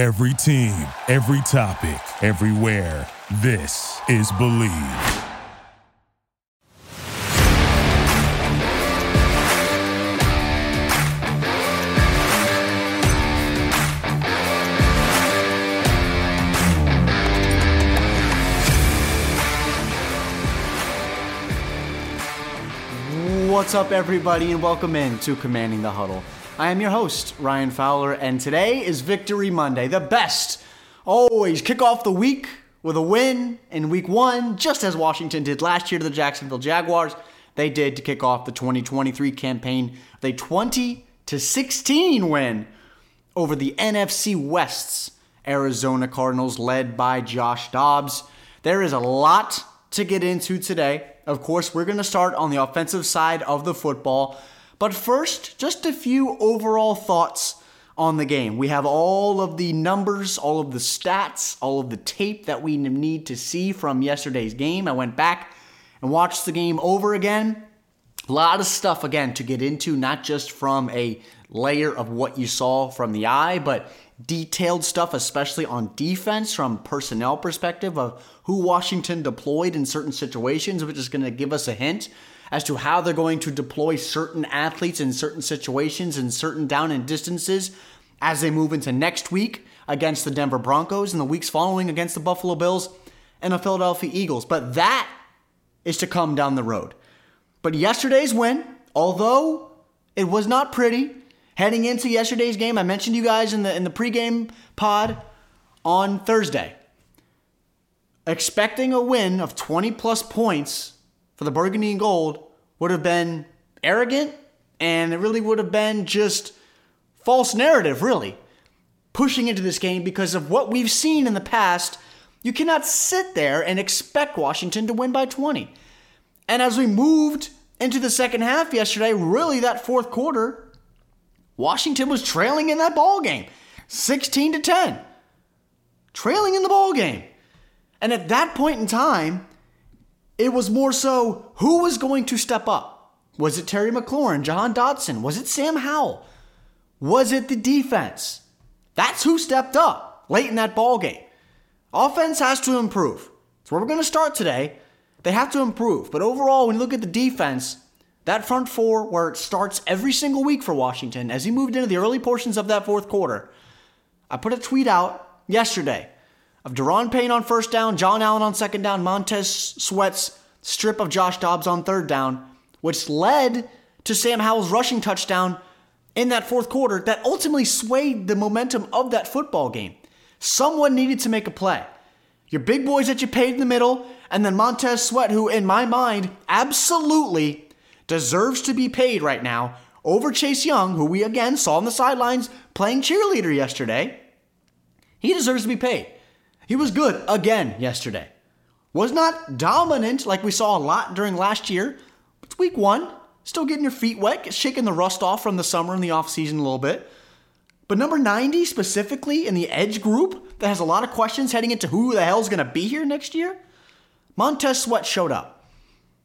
Every team, every topic, everywhere. This is Believe. What's up, everybody, and welcome in to Commanding the Huddle. I am your host, Ryan Fowler, and today is Victory Monday, the best. Always kick off the week with a win in week one, just as Washington did last year to the Jacksonville Jaguars. They did to kick off the 2023 campaign with a 20 to 16 win over the NFC West's Arizona Cardinals, led by Josh Dobbs. There is a lot to get into today. Of course, we're going to start on the offensive side of the football. But first, just a few overall thoughts on the game. We have all of the numbers, all of the stats, all of the tape that we need to see from yesterday's game. I went back and watched the game over again. A lot of stuff, again, to get into, not just from a layer of what you saw from the eye, but detailed stuff, especially on defense from personnel perspective of who Washington deployed in certain situations, which is going to give us a hint as to how they're going to deploy certain athletes in certain situations and certain down and distances as they move into next week against the Denver Broncos and the weeks following against the Buffalo Bills and the Philadelphia Eagles. But that is to come down the road. But yesterday's win, although it was not pretty, heading into yesterday's game, I mentioned you guys in the in the pregame pod on Thursday. Expecting a win of 20 plus points for the Burgundy and Gold would have been arrogant and it really would have been just false narrative, really. Pushing into this game because of what we've seen in the past, you cannot sit there and expect Washington to win by 20. And as we moved into the second half yesterday, really that fourth quarter, Washington was trailing in that ball game, 16 to 10. Trailing in the ball game. And at that point in time, it was more so who was going to step up? Was it Terry McLaurin, Jahan Dotson? Was it Sam Howell? Was it the defense? That's who stepped up late in that ball game. Offense has to improve. That's where we're going to start today. They have to improve. But overall, when you look at the defense, that front four, where it starts every single week for Washington, as he moved into the early portions of that fourth quarter, I put a tweet out yesterday of Daron Payne on first down, John Allen on second down, Montez Sweat's strip of Josh Dobbs on third down, which led to Sam Howell's rushing touchdown in that fourth quarter that ultimately swayed the momentum of that football game. Someone needed to make a play. Your big boys that you paid in the middle, and then Montez Sweat, who in my mind absolutely deserves to be paid right now over Chase Young, who we again saw on the sidelines playing cheerleader yesterday. He deserves to be paid. He was good again yesterday. Was not dominant like we saw a lot during last year. It's week one. Still getting your feet wet, shaking the rust off from the summer and the offseason a little bit. But number 90 specifically in the edge group that has a lot of questions heading into who the hell's going to be here next year, Montez Sweat showed up.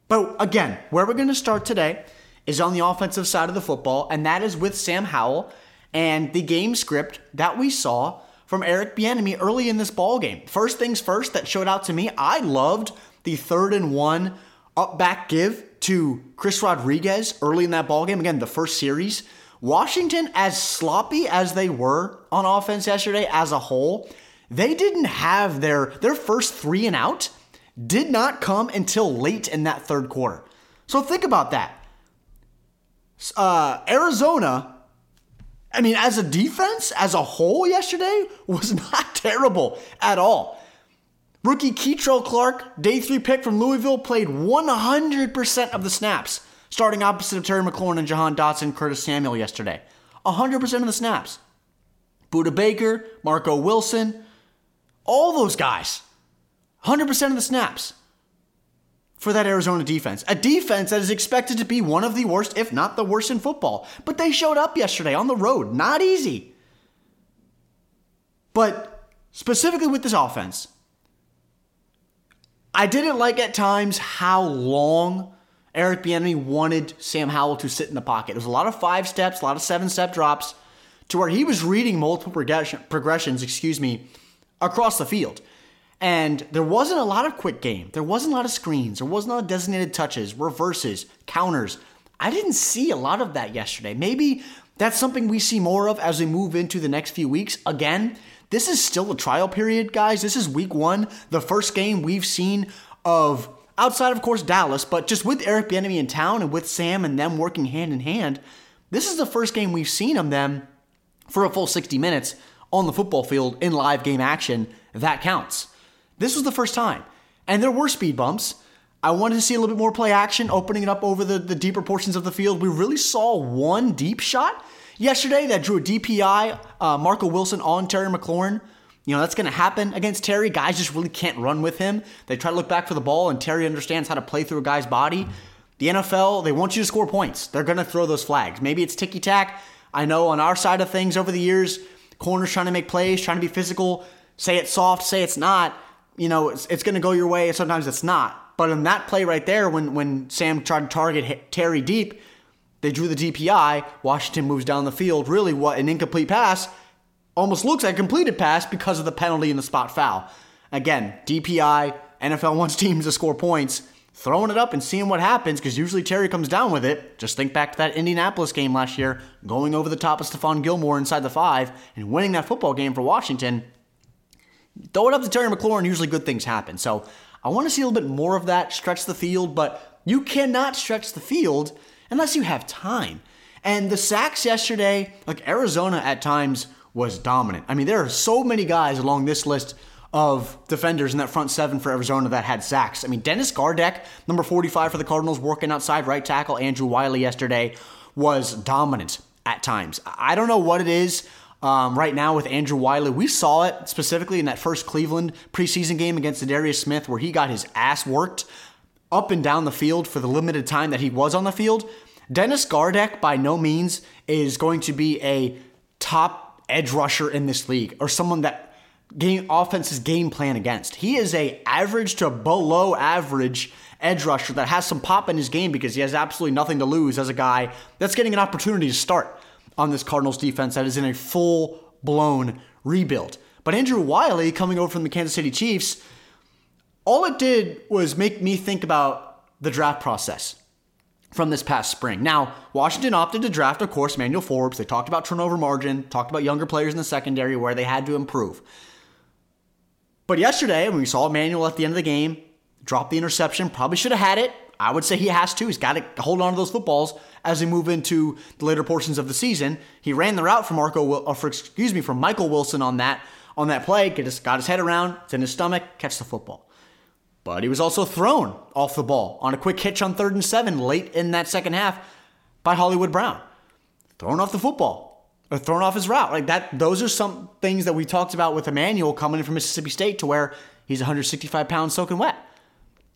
But again, where we're going to start today is on the offensive side of the football, and that is with Sam Howell and the game script that we saw from Eric Bieniemy early in this ball game. First things first, that showed out to me. I loved the third and one up back give to Chris Rodriguez early in that ball game. Again, the first series. Washington, as sloppy as they were on offense yesterday as a whole, they didn't have their their first three and out did not come until late in that third quarter. So think about that. Uh, Arizona I mean, as a defense, as a whole yesterday, was not terrible at all. Rookie Kei'Trel Clark, day three pick from Louisville, played 100% of the snaps, starting opposite of Terry McLaurin and Jahan Dotson, Curtis Samuel yesterday. 100% of the snaps. Budda Baker, Marco Wilson, all those guys. 100% of the snaps for that Arizona defense. A defense that is expected to be one of the worst, if not the worst, in football. But they showed up yesterday on the road. Not easy. But specifically with this offense, I didn't like at times how long Eric Bieniemy wanted Sam Howell to sit in the pocket. It was a lot of five steps, a lot of seven step drops to where he was reading multiple progression, progressions, excuse me, across the field. And there wasn't a lot of quick game. There wasn't a lot of screens. There wasn't a lot of designated touches, reverses, counters. I didn't see a lot of that yesterday. Maybe that's something we see more of as we move into the next few weeks. Again, this is still a trial period, guys. This is week one, the first game we've seen of outside of course Dallas, but just with Eric Bieniemy in town and with Sam and them working hand in hand, this is the first game we've seen of them for a full 60 minutes on the football field in live game action. That counts. This was the first time. And there were speed bumps. I wanted to see a little bit more play action, opening it up over the, the deeper portions of the field. We really saw one deep shot yesterday that drew a DPI, uh, Marco Wilson on Terry McLaurin. You know, that's going to happen against Terry. Guys just really can't run with him. They try to look back for the ball, and Terry understands how to play through a guy's body. The NFL, they want you to score points. They're going to throw those flags. Maybe it's ticky tack. I know on our side of things over the years, corners trying to make plays, trying to be physical, say it's soft, say it's not. You know, it's, it's going to go your way, sometimes it's not. But in that play right there, when, when Sam tried to target Terry deep, they drew the DPI. Washington moves down the field. Really, what an incomplete pass almost looks like a completed pass because of the penalty and the spot foul. Again, DPI, NFL wants teams to score points. Throwing it up and seeing what happens because usually Terry comes down with it. Just think back to that Indianapolis game last year, going over the top of Stephon Gilmore inside the five and winning that football game for Washington. Throw it up to Terry McLaurin, usually good things happen. So I want to see a little bit more of that, stretch the field, but you cannot stretch the field unless you have time. And the sacks yesterday, like Arizona at times was dominant. I mean, there are so many guys along this list of defenders in that front seven for Arizona that had sacks. I mean, Dennis Gardeck, number 45 for the Cardinals, working outside right tackle. Andrew Wiley yesterday was dominant at times. I don't know what it is um, right now with Andrew Wiley. We saw it specifically in that first Cleveland preseason game against Darius Smith where he got his ass worked up and down the field for the limited time that he was on the field. Dennis Gardeck, by no means, is going to be a top edge rusher in this league or someone that game offense's game plan against. He is a average to below average edge rusher that has some pop in his game because he has absolutely nothing to lose as a guy that's getting an opportunity to start on this Cardinals defense that is in a full blown rebuild. But Andrew Wiley coming over from the Kansas City Chiefs, all it did was make me think about the draft process from this past spring. Now, Washington opted to draft, of course, Manuel Forbes. They talked about turnover margin, talked about younger players in the secondary where they had to improve. But yesterday, when we saw Manuel at the end of the game, drop the interception, probably should have had it. I would say he has to. He's got to hold on to those footballs as we move into the later portions of the season. He ran the route from Marco, uh, for, excuse me, from Michael Wilson on that on that play. His, got his head around, it's in his stomach, catch the football. But he was also thrown off the ball on a quick hitch on third and seven late in that second half by Hollywood Brown. Thrown off the football or thrown off his route. Like that, those are some things that we talked about with Emmanuel coming in from Mississippi State to where he's 165 pounds soaking wet.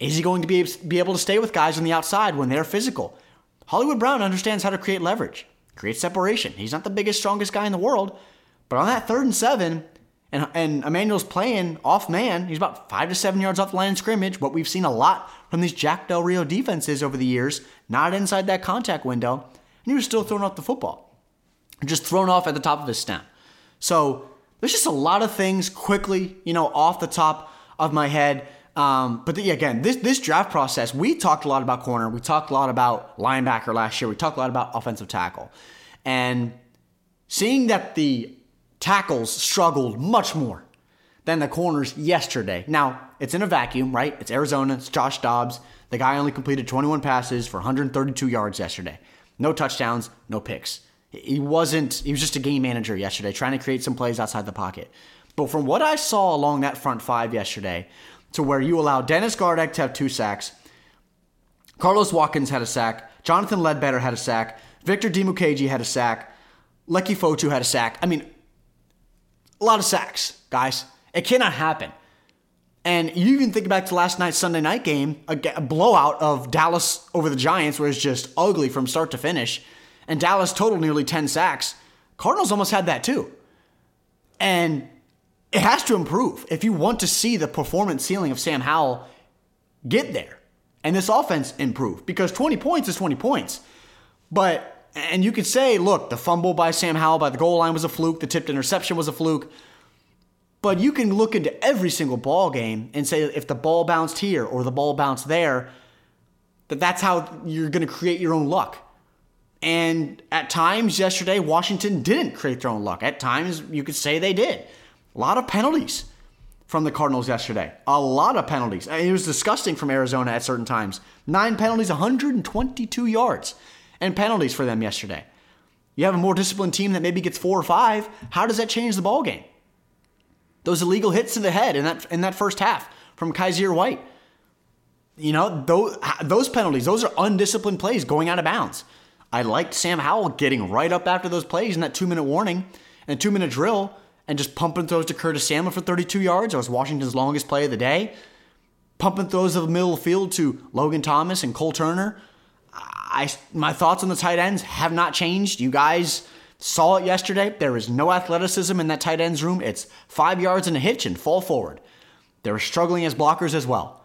Is he going to be, be able to stay with guys on the outside when they're physical? Hollywood Brown understands how to create leverage, create separation. He's not the biggest, strongest guy in the world, but on that third and seven, and, and Emmanuel's playing off man. He's about five to seven yards off the line of scrimmage. What we've seen a lot from these Jack Del Rio defenses over the years, not inside that contact window. And he was still throwing off the football, just thrown off at the top of his stem. So there's just a lot of things quickly, you know, off the top of my head. Um, but the, again, this this draft process, we talked a lot about corner, we talked a lot about linebacker last year, we talked a lot about offensive tackle, and seeing that the tackles struggled much more than the corners yesterday. Now, it's in a vacuum, right? It's Arizona, it's Josh Dobbs. The guy only completed 21 passes for 132 yards yesterday. No touchdowns, no picks. He wasn't, he was just a game manager yesterday, trying to create some plays outside the pocket. But from what I saw along that front five yesterday, to where you allow Dennis Gardeck to have two sacks, Carlos Watkins had a sack, Jonathan Ledbetter had a sack, Victor Dimukeje had a sack, Leki Fotu had a sack. I mean, a lot of sacks, guys. It cannot happen. And you even think back to last night's Sunday night game, a, a blowout of Dallas over the Giants, where it's just ugly from start to finish. And Dallas totaled nearly 10 sacks. Cardinals almost had that too. And it has to improve if you want to see the performance ceiling of Sam Howell get there and this offense improve because 20 points is 20 points. But And you could say, look, the fumble by Sam Howell by the goal line was a fluke, the tipped interception was a fluke. But you can look into every single ball game and say if the ball bounced here or the ball bounced there, that that's how you're going to create your own luck. And at times yesterday, Washington didn't create their own luck. At times, you could say they did. A lot of penalties from the Cardinals yesterday. A lot of penalties. It was disgusting from Arizona at certain times. Nine penalties, 122 yards, and penalties for them yesterday. You have a more disciplined team that maybe gets four or five. How does that change the ball game? Those illegal hits to the head in that in that first half from Kyzir White. You know, those those penalties, those are undisciplined plays going out of bounds. I liked Sam Howell getting right up after those plays in that two minute warning and two minute drill and just pumping throws to Curtis Samuel for 32 yards. That was Washington's longest play of the day. Pumping throws of the middle of the field to Logan Thomas and Cole Turner. I, my thoughts on the tight ends have not changed. You guys saw it yesterday. There is no athleticism in that tight ends room. It's five yards and a hitch and fall forward. They're struggling as blockers as well.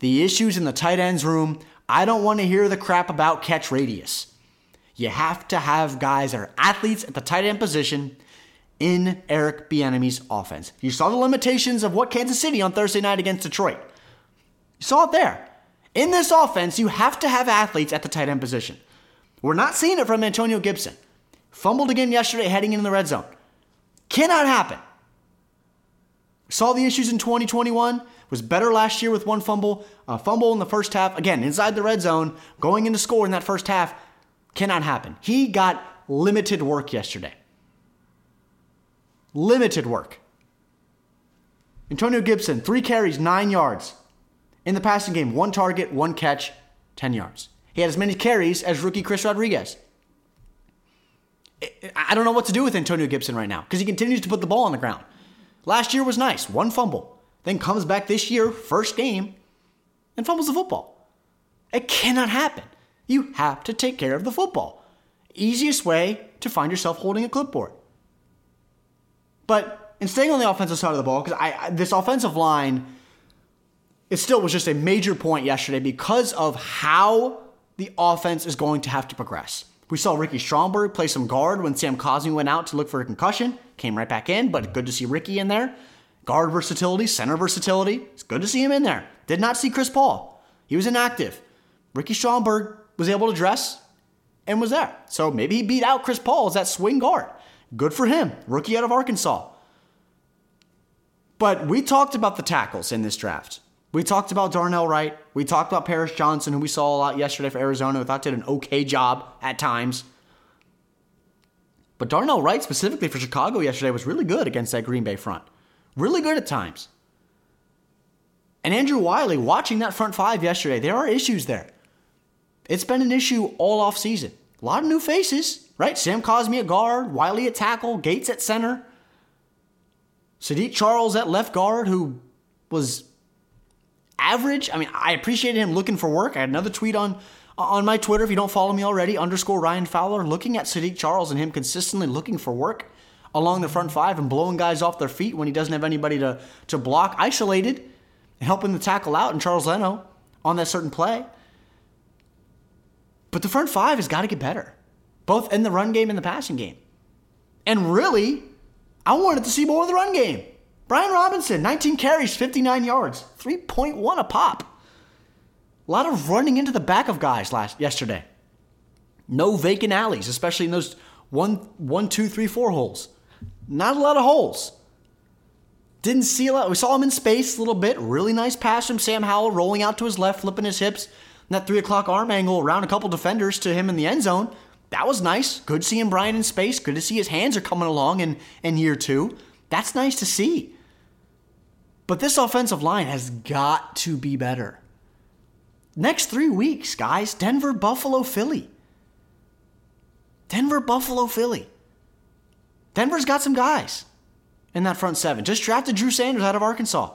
The issues in the tight ends room, I don't want to hear the crap about catch radius. You have to have guys that are athletes at the tight end position in Eric Bieniemy's offense. You saw the limitations of what Kansas City on Thursday night against Detroit. You saw it there. In this offense, you have to have athletes at the tight end position. We're not seeing it from Antonio Gibson. Fumbled again yesterday heading into the red zone. Cannot happen. Saw the issues in 2021. Was better last year with one fumble. A fumble in the first half. Again, inside the red zone, going into score in that first half. Cannot happen. He got limited work yesterday. Limited work. Antonio Gibson, three carries, nine yards. In the passing game, one target, one catch, 10 yards. He had as many carries as rookie Chris Rodriguez. I don't know what to do with Antonio Gibson right now because he continues to put the ball on the ground. Last year was nice, one fumble. Then comes back this year, first game, and fumbles the football. It cannot happen. You have to take care of the football. Easiest way to find yourself holding a clipboard. But in staying on the offensive side of the ball, because I, I, this offensive line, it still was just a major point yesterday because of how the offense is going to have to progress. We saw Ricky Stromberg play some guard when Sam Cosmi went out to look for a concussion. Came right back in, but good to see Ricky in there. Guard versatility, center versatility. It's good to see him in there. Did not see Chris Paul. He was inactive. Ricky Stromberg was able to dress and was there. So maybe he beat out Chris Paul as that swing guard. Good for him. Rookie out of Arkansas. But we talked about the tackles in this draft. We talked about Darnell Wright. We talked about Paris Johnson, who we saw a lot yesterday for Arizona, who thought did an okay job at times. But Darnell Wright, specifically for Chicago yesterday, was really good against that Green Bay front. Really good at times. And Andrew Wiley, watching that front five yesterday, there are issues there. It's been an issue all off season. A lot of new faces, right? Sam Cosmi at guard, Wiley at tackle, Gates at center. Saahdiq Charles at left guard, who was average. I mean, I appreciated him looking for work. I had another tweet on on my Twitter, if you don't follow me already, underscore Ryan Fowler, looking at Saahdiq Charles and him consistently looking for work along the front five and blowing guys off their feet when he doesn't have anybody to, to block, isolated, and helping the tackle out, and Charles Leno on that certain play. But the front five has got to get better, both in the run game and the passing game. And really, I wanted to see more of the run game. Brian Robinson, 19 carries, 59 yards, 3.1 a pop. A lot of running into the back of guys last yesterday. No vacant alleys, especially in those one, one, two, three, four holes. Not a lot of holes. Didn't see a lot. We saw him in space a little bit. Really nice pass from Sam Howell, rolling out to his left, flipping his hips. And that three o'clock arm angle around a couple defenders to him in the end zone. That was nice. Good seeing Brian in space. Good to see his hands are coming along in, in year two. That's nice to see. But this offensive line has got to be better. Next three weeks, guys Denver, Buffalo, Philly. Denver, Buffalo, Philly. Denver's got some guys in that front seven. Just drafted Drew Sanders out of Arkansas.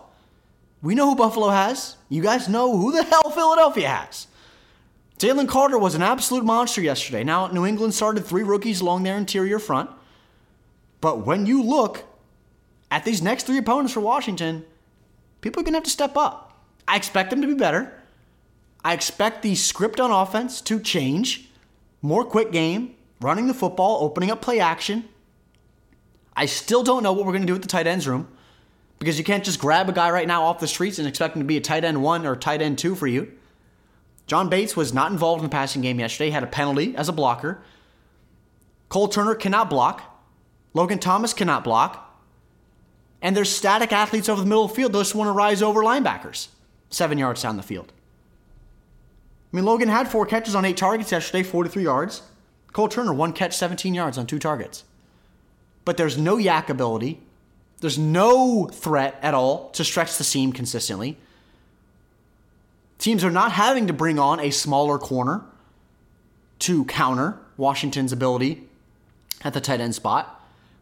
We know who Buffalo has. You guys know who the hell Philadelphia has. Jalen Carter was an absolute monster yesterday. Now, New England started three rookies along their interior front. But when you look at these next three opponents for Washington, people are going to have to step up. I expect them to be better. I expect the script on offense to change. More quick game, running the football, opening up play action. I still don't know what we're going to do with the tight ends room because you can't just grab a guy right now off the streets and expect him to be a tight end one or tight end two for you. John Bates was not involved in the passing game yesterday, had a penalty as a blocker. Cole Turner cannot block. Logan Thomas cannot block. And there's static athletes over the middle of the field. Those want to rise over linebackers seven yards down the field. I mean, Logan had four catches on eight targets yesterday, 43 yards. Cole Turner, one catch, 17 yards on two targets. But there's no YAC ability. There's no threat at all to stretch the seam consistently. Teams are not having to bring on a smaller corner to counter Washington's ability at the tight end spot.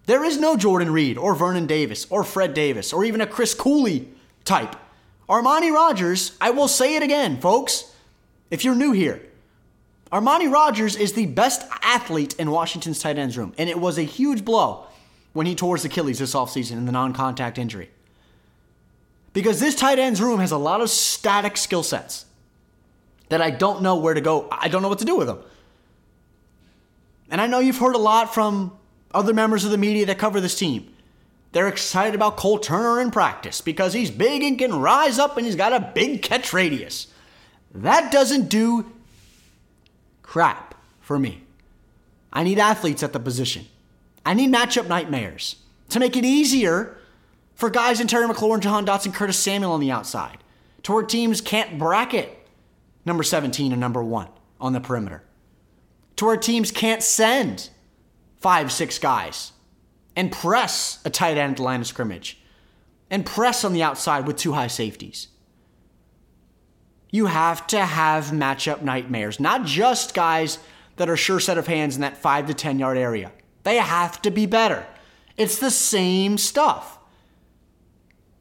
There is no Jordan Reed or Vernon Davis or Fred Davis or even a Chris Cooley type. Armani Rogers, I will say it again, folks, if you're new here, Armani Rogers is the best athlete in Washington's tight ends room, and it was a huge blow when he tore his Achilles this offseason in the non contact injury. Because this tight ends room has a lot of static skill sets that I don't know where to go. I don't know what to do with them. And I know you've heard a lot from other members of the media that cover this team. They're excited about Cole Turner in practice because he's big and can rise up and he's got a big catch radius. That doesn't do crap for me. I need athletes at the position. I need matchup nightmares to make it easier for guys in Terry McLaurin, Jahan Dotson, Curtis Samuel on the outside, to where teams can't bracket number 17 and number one on the perimeter, to where teams can't send five, six guys and press a tight end line of scrimmage and press on the outside with two high safeties. You have to have matchup nightmares, not just guys that are sure set of hands in that 5 to 10 yard area. They have to be better. It's the same stuff.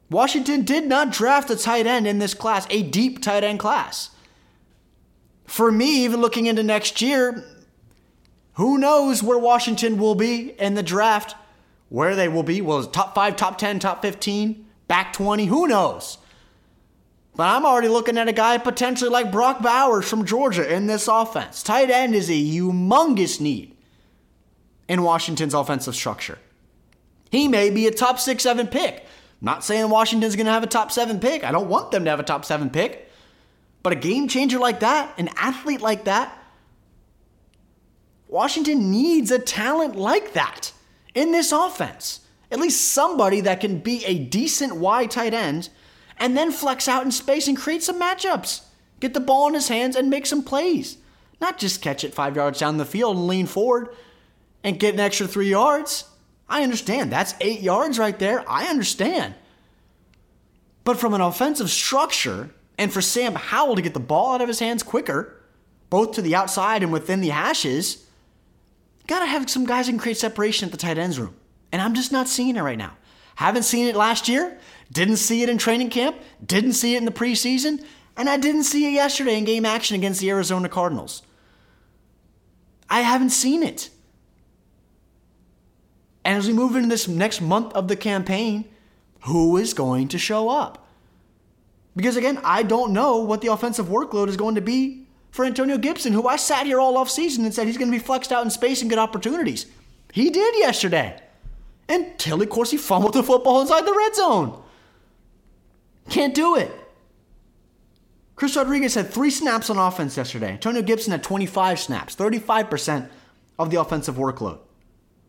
Washington did not draft a tight end in this class, a deep tight end class. For me, even looking into next year, who knows where Washington will be in the draft? Where they will be? Well, top five, top 10, top 15, back 20? Who knows? But I'm already looking at a guy potentially like Brock Bowers from Georgia in this offense. Tight end is a humongous need in Washington's offensive structure. He may be a top six, seven pick. Not saying Washington's going to have a top seven pick. I don't want them to have a top seven pick. But a game changer like that, an athlete like that, Washington needs a talent like that in this offense. At least somebody that can be a decent wide tight end and then flex out in space and create some matchups. Get the ball in his hands and make some plays. Not just catch it five yards down the field and lean forward and get an extra three yards. I understand. That's eight yards right there. I understand. But from an offensive structure, and for Sam Howell to get the ball out of his hands quicker, both to the outside and within the hashes, gotta have some guys who can create separation at the tight ends room. And I'm just not seeing it right now. Haven't seen it last year. Didn't see it in training camp. Didn't see it in the preseason. And I didn't see it yesterday in game action against the Arizona Cardinals. I haven't seen it. And as we move into this next month of the campaign, who is going to show up? Because again, I don't know what the offensive workload is going to be for Antonio Gibson, who I sat here all off season and said he's going to be flexed out in space and get opportunities. He did yesterday. Until, of course, he fumbled the football inside the red zone. Can't do it. Chris Rodriguez had three snaps on offense yesterday. Antonio Gibson had 25 snaps, 35% of the offensive workload.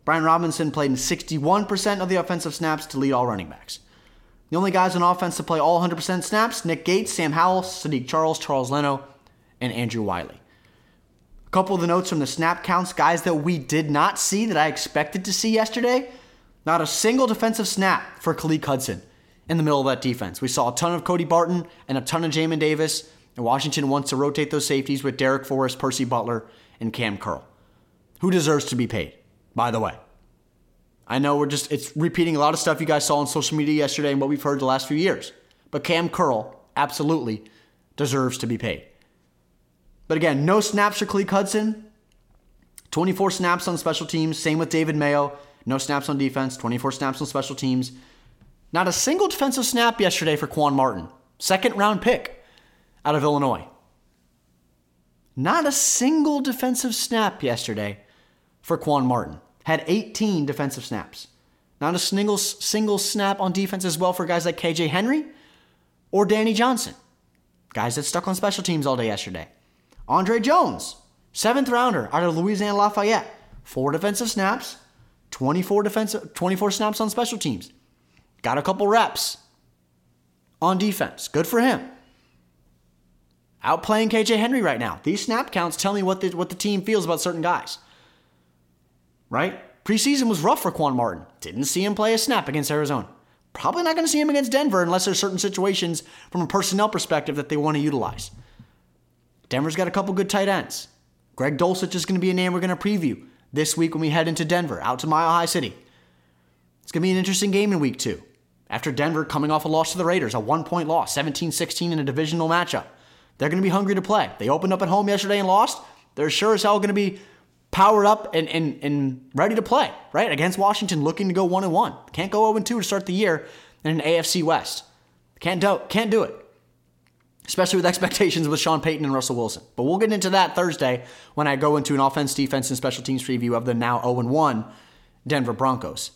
Brian Robinson played in 61% of the offensive snaps to lead all running backs. The only guys on offense to play all 100% snaps Nick Gates, Sam Howell, Saahdiq Charles, Charles Leno, and Andrew Wiley. A couple of the notes from the snap counts, guys that we did not see that I expected to see yesterday. Not a single defensive snap for Khaleke Hudson in the middle of that defense. We saw a ton of Cody Barton and a ton of Jamin Davis, and Washington wants to rotate those safeties with Darrick Forrest, Percy Butler, and Cam Curl. Who deserves to be paid, by the way? I know we're just, it's repeating a lot of stuff you guys saw on social media yesterday and what we've heard the last few years. But Cam Curl absolutely deserves to be paid. But again, no snaps for Khaleke Hudson. 24 snaps on special teams. Same with David Mayo. No snaps on defense. 24 snaps on special teams. Not a single defensive snap yesterday for Quan Martin, second round pick out of Illinois. Not a single defensive snap yesterday for Quan Martin. Had 18 defensive snaps. Not a single, single snap on defense as well for guys like KJ Henry or Danny Johnson. Guys that stuck on special teams all day yesterday. Andre Jones, seventh rounder out of Louisiana Lafayette. Four defensive snaps, 24 defensive 24 snaps on special teams. Got a couple reps on defense. Good for him. Outplaying KJ Henry right now. These snap counts tell me what the, what the team feels about certain guys. Right? Preseason was rough for Quan Martin. Didn't see him play a snap against Arizona. Probably not going to see him against Denver unless there's certain situations from a personnel perspective that they want to utilize. Denver's got a couple good tight ends. Greg Dulcich is going to be a name we're going to preview this week when we head into Denver, out to Mile High City. It's going to be an interesting game in week two. After Denver coming off a loss to the Raiders, a one point loss, 17 16 in a divisional matchup. They're going to be hungry to play. They opened up at home yesterday and lost. They're sure as hell going to be powered up and, and, and ready to play, right? Against Washington, looking to go 1 and 1. Can't go 0 2 to start the year in an AFC West. Can't do, can't do it. Especially with expectations with Sean Payton and Russell Wilson. But we'll get into that Thursday when I go into an offense, defense, and special teams preview of the now 0 1 Denver Broncos.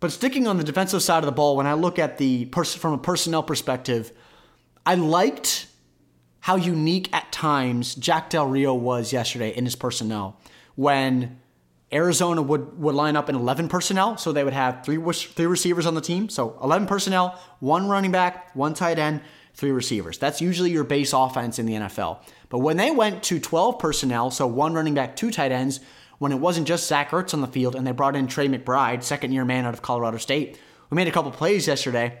But sticking on the defensive side of the ball, when I look at the pers- from a personnel perspective, I liked how unique at times Jack Del Rio was yesterday in his personnel when Arizona would, would line up in 11 personnel. So they would have three, three receivers on the team. So 11 personnel, one running back, one tight end, three receivers. That's usually your base offense in the NFL. But when they went to 12 personnel, so one running back, two tight ends, when it wasn't just Zach Ertz on the field and they brought in Trey McBride, second year man out of Colorado State, who made a couple plays yesterday.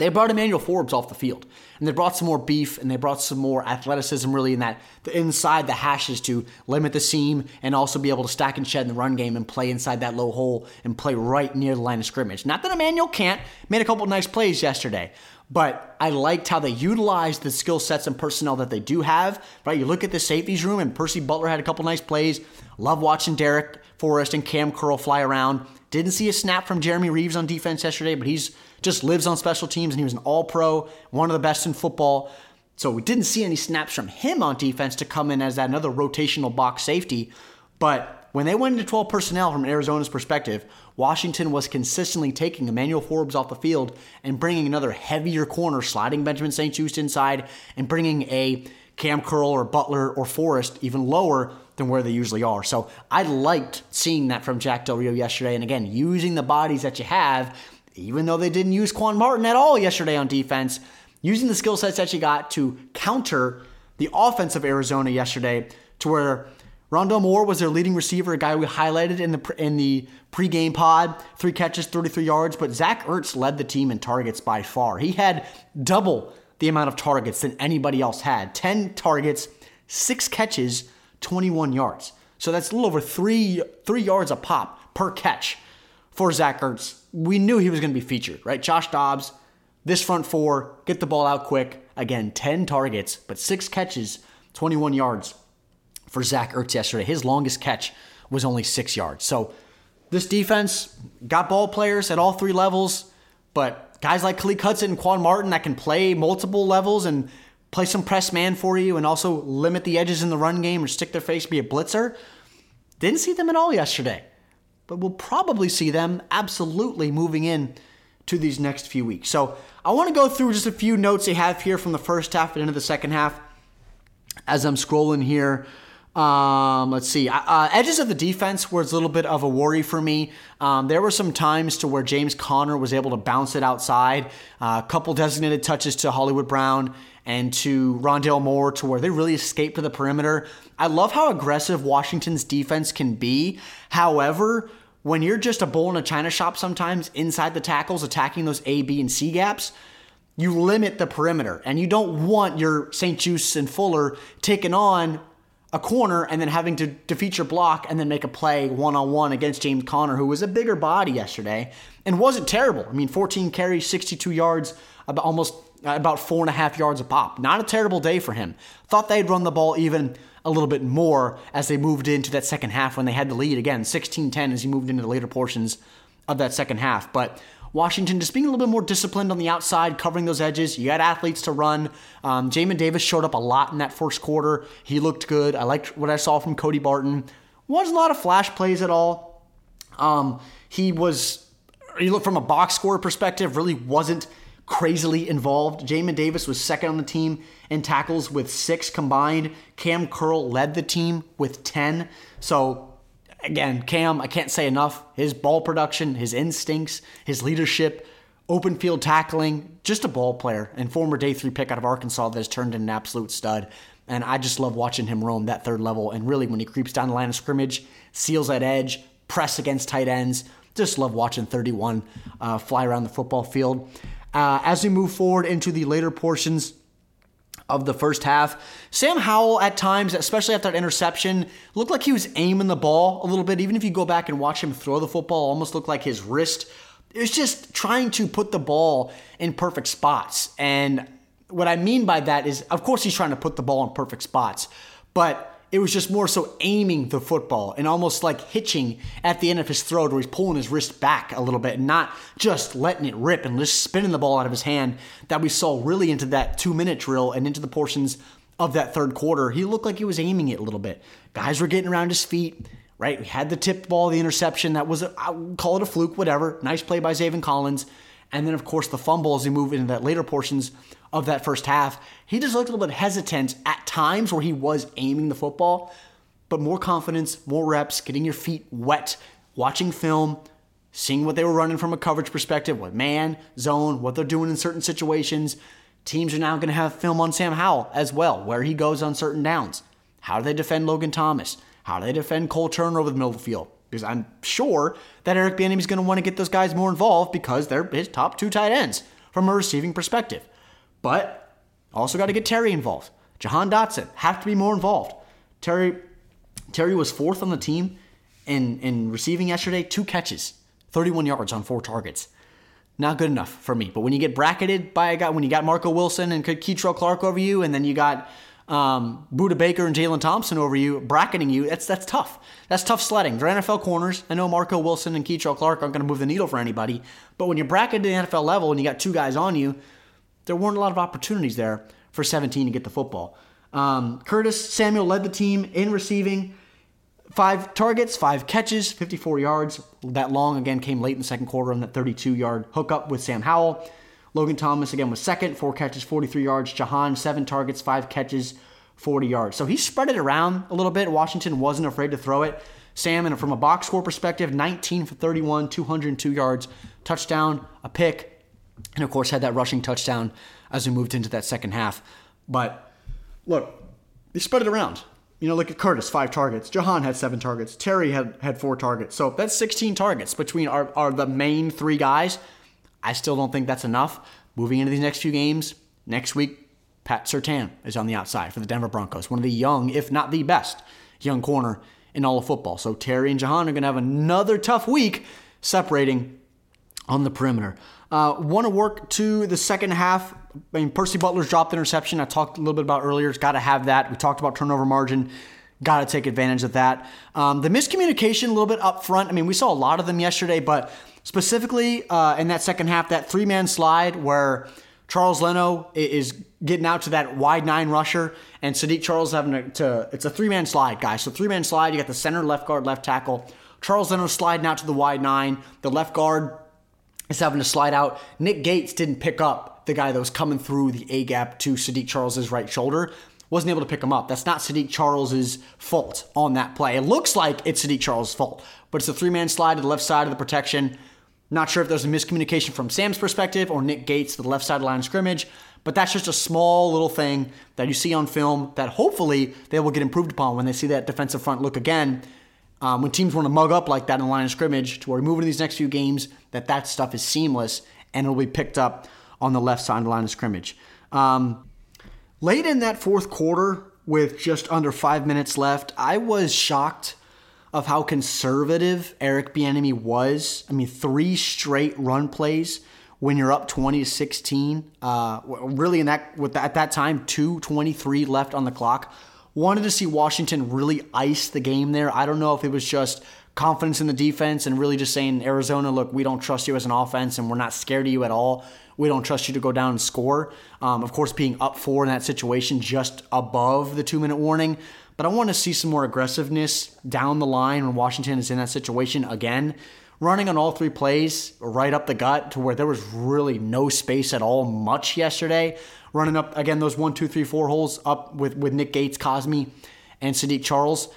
They brought Emmanuel Forbes off the field, and they brought some more beef, and they brought some more athleticism, really, in that the inside the hashes to limit the seam and also be able to stack and shed in the run game and play inside that low hole and play right near the line of scrimmage. Not that Emmanuel can't. Made a couple nice plays yesterday, but I liked how they utilized the skill sets and personnel that they do have. Right, you look at the safeties room, and Percy Butler had a couple nice plays. Love watching Darrick Forrest and Cam Curl fly around. Didn't see a snap from Jeremy Reaves on defense yesterday, but he's just lives on special teams and he was an all pro, one of the best in football. So we didn't see any snaps from him on defense to come in as that another rotational box safety. But when they went into 12 personnel from Arizona's perspective, Washington was consistently taking Emmanuel Forbes off the field and bringing another heavier corner, sliding Benjamin St-Juste inside and bringing a Cam Curl or Butler or Forrest even lower than where they usually are. So I liked seeing that from Jack Del Rio yesterday. And again, using the bodies that you have, even though they didn't use Quan Martin at all yesterday on defense, using the skill sets that you got to counter the offense of Arizona yesterday to where Rondale Moore was their leading receiver, a guy we highlighted in the in the pregame pod, three catches, 33 yards. But Zach Ertz led the team in targets by far. He had double the amount of targets than anybody else had 10 targets, six catches, 21 yards. So that's a little over three, three yards a pop per catch for Zach Ertz. We knew he was going to be featured, right? Josh Dobbs, this front four, get the ball out quick. Again, 10 targets, but six catches, 21 yards for Zach Ertz yesterday. His longest catch was only six yards. So this defense got ball players at all three levels, but guys like Khaleke Hudson and Quan Martin that can play multiple levels and play some press man for you and also limit the edges in the run game or stick their face, be a blitzer. Didn't see them at all yesterday, but we'll probably see them absolutely moving in to these next few weeks. So I want to go through just a few notes I have here from the first half and into the second half as I'm scrolling here. Um, let's see. Uh, edges of the defense was a little bit of a worry for me. Um, there were some times to where James Conner was able to bounce it outside. Uh, a couple designated touches to Hollywood Brown and to Rondale Moore to where they really escaped to the perimeter. I love how aggressive Washington's defense can be. However, when you're just a bull in a china shop sometimes inside the tackles attacking those A, B, and C gaps, you limit the perimeter. And you don't want your St-Juste and Fuller taking on a corner and then having to defeat your block and then make a play one on one against James Conner, who was a bigger body yesterday and wasn't terrible. I mean, 14 carries, 62 yards, about almost uh, about four and a half yards a pop. Not a terrible day for him. Thought they'd run the ball even a little bit more as they moved into that second half when they had the lead again, 16 10 as he moved into the later portions of that second half. But Washington just being a little bit more disciplined on the outside, covering those edges. You had athletes to run. Um, Jamin Davis showed up a lot in that first quarter. He looked good. I liked what I saw from Cody Barton. wasn't a lot of flash plays at all. Um, he was, you look from a box score perspective, really wasn't crazily involved. Jamin Davis was second on the team in tackles with six combined. Cam Curl led the team with 10. So, again, Cam, I can't say enough. His ball production, his instincts, his leadership, open field tackling, just a ball player and former day three pick out of Arkansas that has turned into an absolute stud. And I just love watching him roam that third level. And really, when he creeps down the line of scrimmage, seals that edge, press against tight ends, just love watching 31 uh, fly around the football field. Uh, as we move forward into the later portions of the first half, Sam Howell at times, especially after that interception, looked like he was aiming the ball a little bit. Even if you go back and watch him throw the football, almost looked like his wrist. It was just trying to put the ball in perfect spots. And what I mean by that is, of course, he's trying to put the ball in perfect spots, but it was just more so aiming the football and almost like hitching at the end of his throat, where he's pulling his wrist back a little bit and not just letting it rip and just spinning the ball out of his hand that we saw really into that two minute drill and into the portions of that third quarter. He looked like he was aiming it a little bit. Guys were getting around his feet, right? We had the tip ball, the interception. That was, a, I call it a fluke, whatever. Nice play by Zaven Collins. And then, of course, the fumble as he moved into that later portions of that first half. He just looked a little bit hesitant at times where he was aiming the football, but more confidence, more reps, getting your feet wet, watching film, seeing what they were running from a coverage perspective, what man, zone, what they're doing in certain situations. Teams are now going to have film on Sam Howell as well, where he goes on certain downs. How do they defend Logan Thomas? How do they defend Cole Turner over the middle of the field? Because I'm sure that Eric Bieniemy is going to want to get those guys more involved because they're his top two tight ends from a receiving perspective. But also got to get Terry involved. Jahan Dotson have to be more involved. Terry Terry was fourth on the team in, in receiving yesterday, two catches, 31 yards on four targets. Not good enough for me. But when you get bracketed by a guy, when you got Marco Wilson and Kei'Trel Clark over you, and then you got um, Budda Baker and Jalen Thompson over you, bracketing you, that's that's tough. That's tough sledding. They're NFL corners. I know Marco Wilson and Kei'Trel Clark aren't going to move the needle for anybody, but when you're bracketed the NFL level and you got two guys on you, there weren't a lot of opportunities there for 17 to get the football. Um, Curtis Samuel led the team in receiving. Five targets, five catches, 54 yards. That long again came late in the second quarter on that 32 yard hookup with Sam Howell. Logan Thomas again was second, four catches, 43 yards. Jahan, seven targets, five catches, 40 yards. So he spread it around a little bit. Washington wasn't afraid to throw it. Sam, and from a box score perspective, 19 for 31, 202 yards, touchdown, a pick, and of course had that rushing touchdown as we moved into that second half. But look, they spread it around. You know, look at Curtis, five targets. Jahan had seven targets. Terry had, had four targets. So that's 16 targets between our, our the main three guys. I still don't think that's enough. Moving into these next few games, next week, Pat Surtain is on the outside for the Denver Broncos, one of the young, if not the best, young corner in all of football. So Terry and Jahan are going to have another tough week separating on the perimeter. Uh, Want to work to the second half. I mean, Percy Butler's dropped interception. I talked a little bit about earlier. It's got to have that. We talked about turnover margin. Got to take advantage of that. Um, the miscommunication a little bit up front. I mean, we saw a lot of them yesterday, but specifically uh, in that second half, that three man slide where Charles Leno is getting out to that wide nine rusher, and Saahdiq Charles having to, to it's a three man slide, guys. So three man slide. You got the center, left guard, left tackle. Charles Leno sliding out to the wide nine. The left guard is having to slide out. Nick Gates didn't pick up the guy that was coming through the A gap to Saahdiq Charles's right shoulder. Wasn't able to pick him up. That's not Saahdiq Charles's fault on that play. It looks like it's Saahdiq Charles's fault, but it's a three man slide to the left side of the protection. Not sure if there's a miscommunication from Sam's perspective or Nick Gates the left side of line of scrimmage, but that's just a small little thing that you see on film that hopefully they will get improved upon when they see that defensive front look again um, when teams want to mug up like that in the line of scrimmage to where we move into these next few games, that that stuff is seamless and it'll be picked up on the left side of the line of scrimmage. Um, late in that fourth quarter, with just under five minutes left, I was shocked of how conservative Eric Bieniemy was. I mean, three straight run plays when you're up 20 to 16. Uh, really, in that with at that time, 2:23 left on the clock Wanted to see Washington really ice the game there. I don't know if it was just confidence in the defense and really just saying, Arizona, look, we don't trust you as an offense and we're not scared of you at all. We don't trust you to go down and score. Um, of course, being up four in that situation, just above the two minute warning. But I want to see some more aggressiveness down the line when Washington is in that situation again. Running on all three plays right up the gut to where there was really no space at all much yesterday. Running up again those one, two, three, four holes up with, with Nick Gates, Cosmi, and Saahdiq Charles.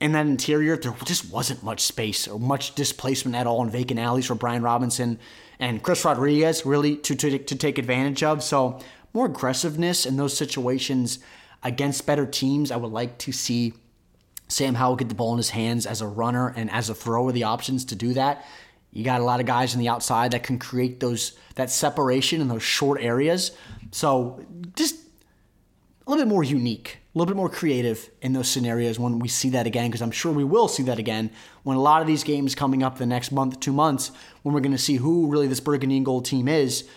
In that interior, there just wasn't much space or much displacement at all in vacant alleys for Brian Robinson and Chris Rodriguez really to, to, to take advantage of. So more aggressiveness in those situations against better teams. I would like to see Sam Howell get the ball in his hands as a runner and as a thrower, the options to do that. You got a lot of guys on the outside that can create those that separation in those short areas. So just a little bit more unique, a little bit more creative in those scenarios when we see that again, because I'm sure we will see that again when a lot of these games coming up the next month, two months, when we're going to see who really this Burgundy and Gold team is.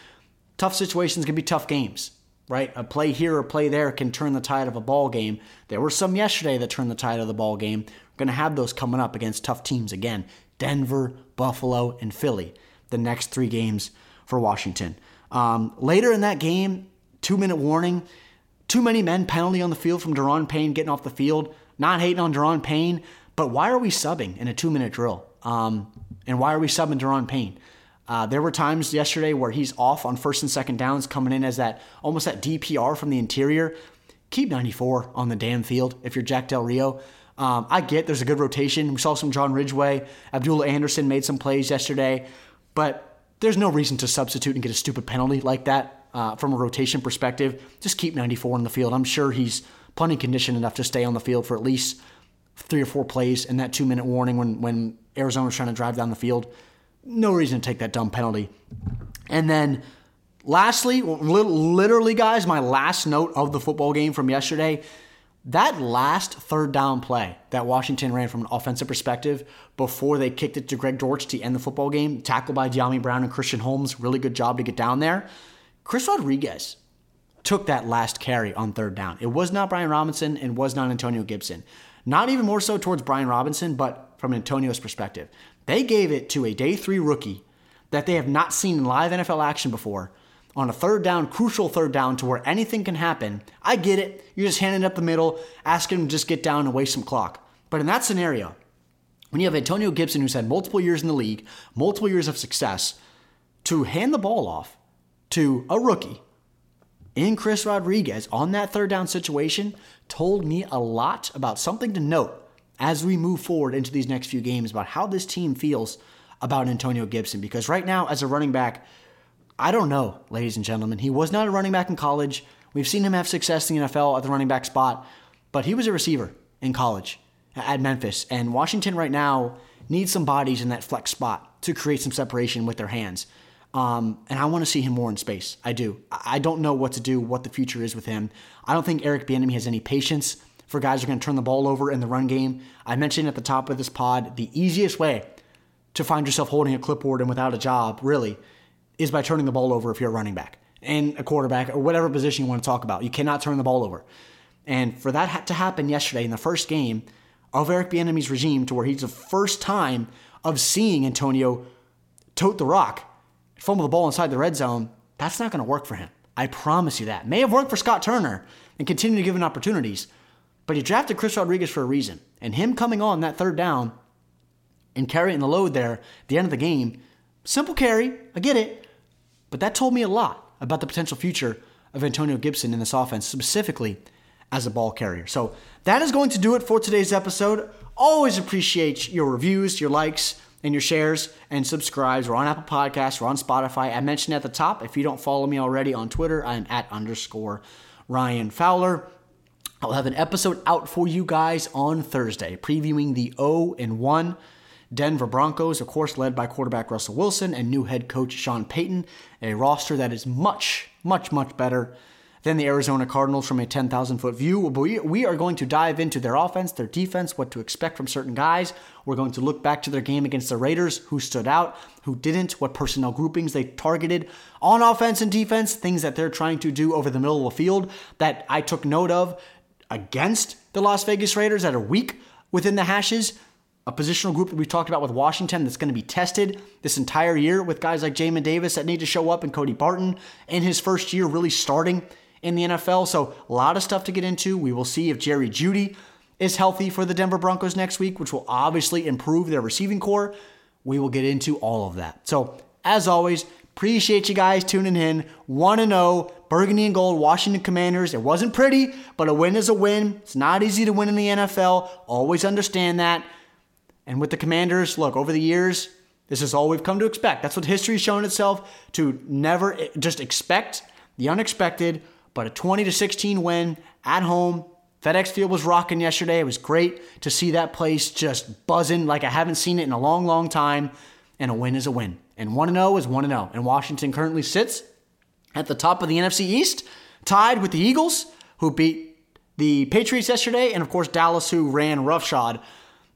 Tough situations can be tough games, right? A play here or play there can turn the tide of a ball game. There were some yesterday that turned the tide of the ball game. We're going to have those coming up against tough teams again Denver, Buffalo, and Philly, the next three games for Washington. Um, later in that game, two minute warning too many men penalty on the field from Daron Payne getting off the field. Not hating on Daron Payne, but why are we subbing in a two minute drill? Um, and why are we subbing Daron Payne? Uh, there were times yesterday where he's off on first and second downs, coming in as that almost that DPR from the interior. Keep 94 on the damn field if you're Jack Del Rio. Um, I get there's a good rotation. We saw some John Ridgeway. Abdullah Anderson made some plays yesterday, but there's no reason to substitute and get a stupid penalty like that uh, from a rotation perspective, just keep 94 in the field. I'm sure he's plenty conditioned enough to stay on the field for at least three or four plays in that two minute warning when, when Arizona's trying to drive down the field. No reason to take that dumb penalty. And then lastly, literally, guys, my last note of the football game from yesterday that last third down play that Washington ran from an offensive perspective before they kicked it to Greg Dortch to end the football game, tackled by Dyami Brown and Christian Holmes, really good job to get down there. Chris Rodriguez took that last carry on third down. It was not Brian Robinson and was not Antonio Gibson. Not even more so towards Brian Robinson, but from Antonio's perspective. They gave it to a day three rookie that they have not seen in live NFL action before on a third down, crucial third down to where anything can happen. I get it. You're just handing up the middle, asking him to just get down and waste some clock. But in that scenario, when you have Antonio Gibson, who's had multiple years in the league, multiple years of success, to hand the ball off to a rookie in Chris Rodriguez on that third down situation told me a lot about something to note as we move forward into these next few games about how this team feels about Antonio Gibson. Because right now, as a running back, I don't know, ladies and gentlemen. He was not a running back in college. We've seen him have success in the NFL at the running back spot, but he was a receiver in college at Memphis. And Washington right now needs some bodies in that flex spot to create some separation with their hands. Um, and I want to see him more in space. I do. I don't know what to do, what the future is with him. I don't think Eric Bieniemy has any patience for guys who are going to turn the ball over in the run game. I mentioned at the top of this pod the easiest way to find yourself holding a clipboard and without a job, really, is by turning the ball over if you're a running back and a quarterback or whatever position you want to talk about. You cannot turn the ball over. And for that to happen yesterday in the first game of Eric Bieniemy's regime, to where he's the first time of seeing Antonio tote the rock fumble the ball inside the red zone, that's not going to work for him. I promise you that. May have worked for Scott Turner and continue to give him opportunities, but he drafted Chris Rodriguez for a reason. And him coming on that third down and carrying the load there at the end of the game, simple carry, I get it, but that told me a lot about the potential future of Antonio Gibson in this offense, specifically as a ball carrier. So that is going to do it for today's episode. Always appreciate your reviews, your likes, and your shares and subscribes. We're on Apple Podcasts, we're on Spotify. I mentioned at the top, if you don't follow me already on Twitter, I'm at underscore Ryan Fowler. I'll have an episode out for you guys on Thursday, previewing the 0 and 1 Denver Broncos, of course, led by quarterback Russell Wilson and new head coach Sean Payton, a roster that is much, much, much better than the Arizona Cardinals from a 10,000 foot view. We are going to dive into their offense, their defense, what to expect from certain guys. We're going to look back to their game against the Raiders, who stood out, who didn't, what personnel groupings they targeted on offense and defense, things that they're trying to do over the middle of the field that I took note of against the Las Vegas Raiders that are weak within the hashes. A positional group that we've talked about with Washington that's going to be tested this entire year with guys like Jamin Davis that need to show up and Cody Barton in his first year really starting in the NFL. So a lot of stuff to get into. We will see if Jerry Jeudy is healthy for the Denver Broncos next week, which will obviously improve their receiving corps. We will get into all of that. So, as always, appreciate you guys tuning in. 1 0, Burgundy and Gold, Washington Commanders. It wasn't pretty, but a win is a win. It's not easy to win in the NFL. Always understand that. And with the Commanders, look, over the years, this is all we've come to expect. That's what history's shown itself to never just expect the unexpected, but a 20 to 16 win at home FedEx Field was rocking yesterday. It was great to see that place just buzzing like I haven't seen it in a long, long time. And a win is a win. And 1 0 is 1 0. And Washington currently sits at the top of the NFC East, tied with the Eagles, who beat the Patriots yesterday, and of course, Dallas, who ran roughshod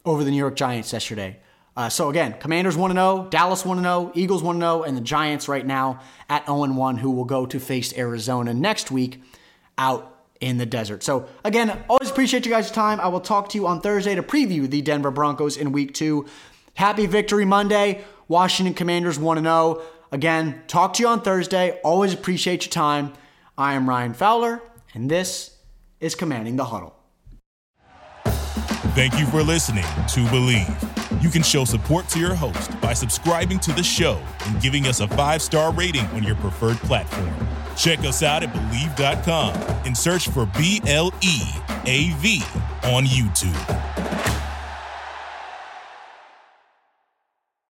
over the New York Giants yesterday. Uh, so again, Commanders 1 0, Dallas 1 0, Eagles 1 0, and the Giants right now at 0 1, who will go to face Arizona next week out in the desert. So, again, always appreciate you guys' time. I will talk to you on Thursday to preview the Denver Broncos in week two. Happy Victory Monday. Washington Commanders 1 0. Again, talk to you on Thursday. Always appreciate your time. I am Ryan Fowler, and this is Commanding the Huddle. Thank you for listening to Believe. You can show support to your host by subscribing to the show and giving us a five star rating on your preferred platform. Check us out at Bleav.com and search for B L E A V on YouTube.